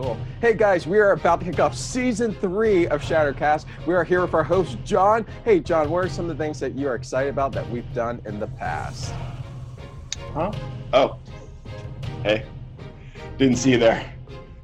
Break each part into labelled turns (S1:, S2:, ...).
S1: cool. Hey guys, we are about to kick off season three of Shattercast. We are here with our host John. Hey John, what are some of the things that you are excited about that we've done in the past?
S2: Huh? Oh, hey, didn't see you there.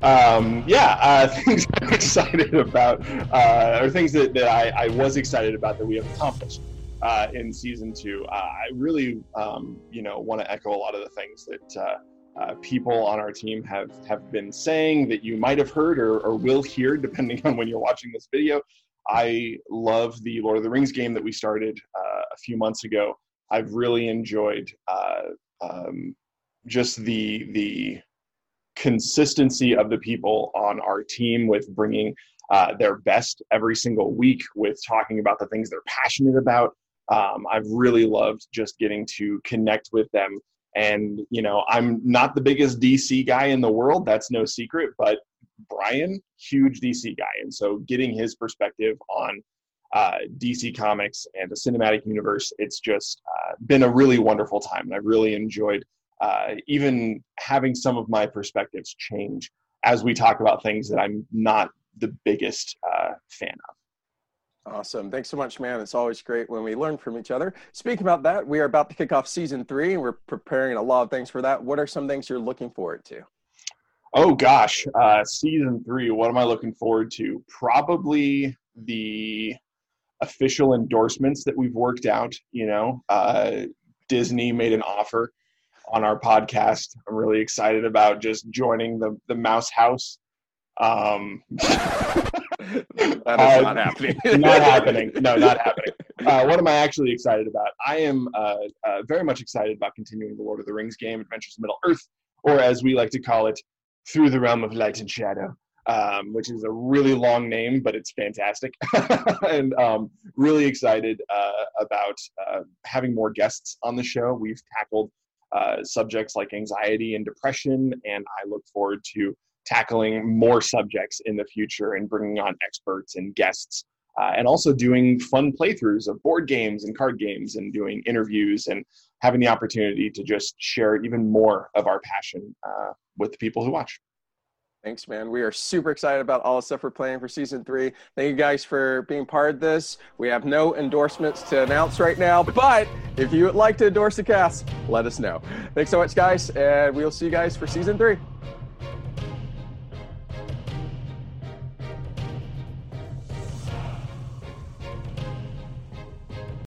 S2: Um, yeah, uh, things I'm excited about, uh, or things that, that I, I, was excited about that we have accomplished uh, in season two. Uh, I really, um, you know, want to echo a lot of the things that uh, uh, people on our team have have been saying that you might have heard or, or will hear depending on when you're watching this video. I love the Lord of the Rings game that we started uh, a few months ago. I've really enjoyed uh, um, just the the consistency of the people on our team with bringing uh, their best every single week, with talking about the things they're passionate about. Um, I've really loved just getting to connect with them and, you know, I'm not the biggest DC guy in the world, that's no secret, but Brian, huge DC guy. And so getting his perspective on uh, DC Comics and the cinematic universe, it's just uh, been a really wonderful time. And I've really enjoyed uh, even having some of my perspectives change as we talk about things that I'm not the biggest uh, fan of.
S1: Awesome. Thanks so much, man. It's always great when we learn from each other. Speaking about that, we are about to kick off season three and we're preparing a lot of things for that. What are some things you're looking forward to?
S2: Oh, gosh. Uh, season three, what am I looking forward to? Probably the official endorsements that we've worked out. You know, uh, Disney made an offer on our podcast. I'm really excited about just joining the, the Mouse House. Um,
S1: that is uh, not happening.
S2: not happening. No, not happening. Uh, what am I actually excited about? I am uh, uh, very much excited about continuing the Lord of the Rings game, Adventures in Middle Earth, or as we like to call it, Through the Realm of Light and Shadow. Um, which is a really long name, but it's fantastic. and um, really excited uh, about uh, having more guests on the show. We've tackled uh, subjects like anxiety and depression, and I look forward to tackling more subjects in the future and bringing on experts and guests uh, and also doing fun playthroughs of board games and card games and doing interviews and having the opportunity to just share even more of our passion uh, with the people who watch.
S1: Thanks, man. We are super excited about all the stuff we're planning for season three. Thank you guys for being part of this. We have no endorsements to announce right now, but if you would like to endorse the cast, let us know. Thanks so much, guys, and we'll see you guys for season three.